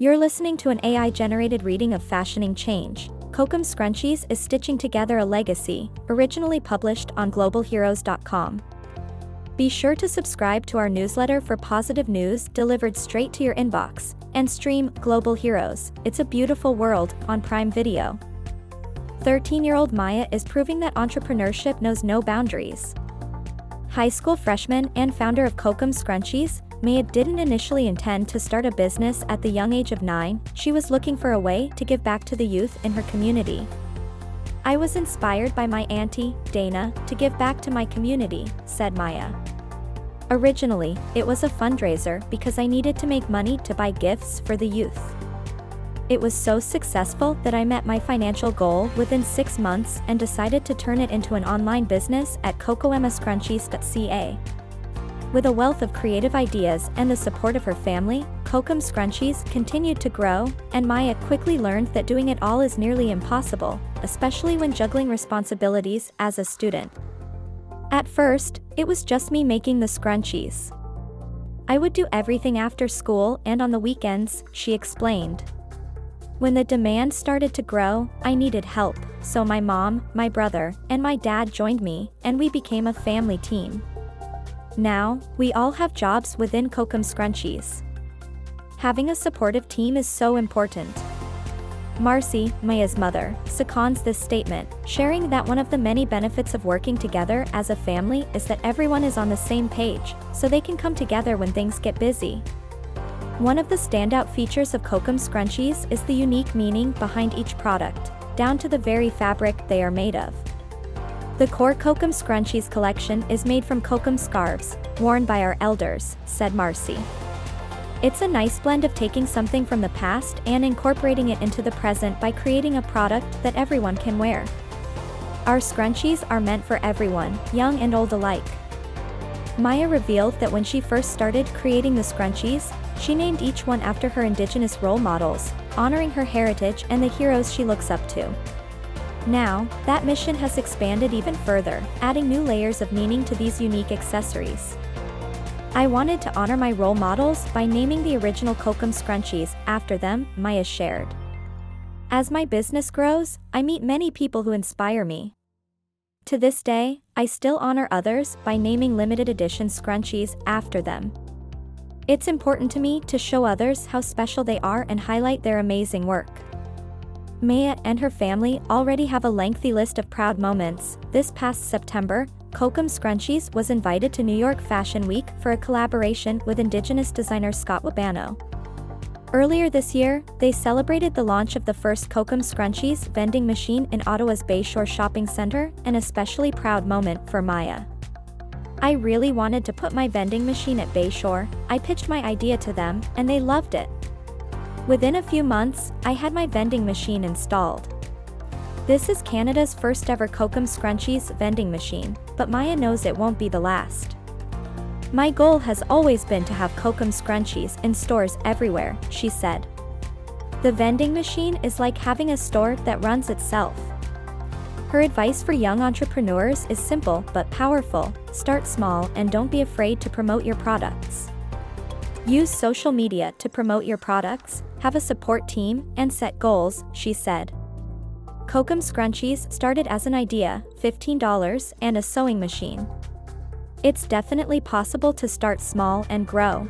You're listening to an AI generated reading of Fashioning Change. Kokom Scrunchies is stitching together a legacy, originally published on globalheroes.com. Be sure to subscribe to our newsletter for positive news delivered straight to your inbox, and stream Global Heroes It's a Beautiful World on Prime Video. 13 year old Mya is proving that entrepreneurship knows no boundaries. High school freshman and founder of Kokom Scrunchies, Mya didn't initially intend to start a business at the young age of 9, she was looking for a way to give back to the youth in her community. I was inspired by my auntie, Dana, to give back to my community, said Mya. Originally, it was a fundraiser because I needed to make money to buy gifts for the youth. It was so successful that I met my financial goal within six months and decided to turn it into an online business at kokomscrunchies.ca. With a wealth of creative ideas and the support of her family, Kokom Scrunchies continued to grow, and Mya quickly learned that doing it all is nearly impossible, especially when juggling responsibilities as a student. At first, it was just me making the scrunchies. I would do everything after school and on the weekends, she explained. When the demand started to grow, I needed help, so my mom, my brother, and my dad joined me, and we became a family team. Now, we all have jobs within Kokom Scrunchies. Having a supportive team is so important. Marcy, Mya's mother, seconds this statement, sharing that one of the many benefits of working together as a family is that everyone is on the same page, so they can come together when things get busy. One of the standout features of Kokom Scrunchies is the unique meaning behind each product, down to the very fabric they are made of. The core Kokom Scrunchies collection is made from Kokum scarves, worn by our elders, said Marcy. It's a nice blend of taking something from the past and incorporating it into the present by creating a product that everyone can wear. Our scrunchies are meant for everyone, young and old alike. Mya revealed that when she first started creating the scrunchies, she named each one after her indigenous role models, honoring her heritage and the heroes she looks up to. Now, that mission has expanded even further, adding new layers of meaning to these unique accessories. I wanted to honor my role models by naming the original Kokom scrunchies after them, Mya shared. As my business grows, I meet many people who inspire me. To this day, I still honor others by naming limited edition scrunchies after them. It's important to me to show others how special they are and highlight their amazing work. Mya and her family already have a lengthy list of proud moments. This past September, Kokom Scrunchies was invited to New York Fashion Week for a collaboration with Indigenous designer Scott Wabano. Earlier this year, they celebrated the launch of the first Kokom Scrunchies vending machine in Ottawa's Bayshore Shopping Centre, an especially proud moment for Mya. I really wanted to put my vending machine at Bayshore, I pitched my idea to them, and they loved it. Within a few months, I had my vending machine installed. This is Canada's first ever Kokom Scrunchies vending machine, but Mya knows it won't be the last. My goal has always been to have Kokom Scrunchies in stores everywhere, she said. The vending machine is like having a store that runs itself. Her advice for young entrepreneurs is simple but powerful start small and don't be afraid to promote your products. Use social media to promote your products, have a support team, and set goals, she said. Kokom Scrunchies started as an idea, $15, and a sewing machine. It's definitely possible to start small and grow.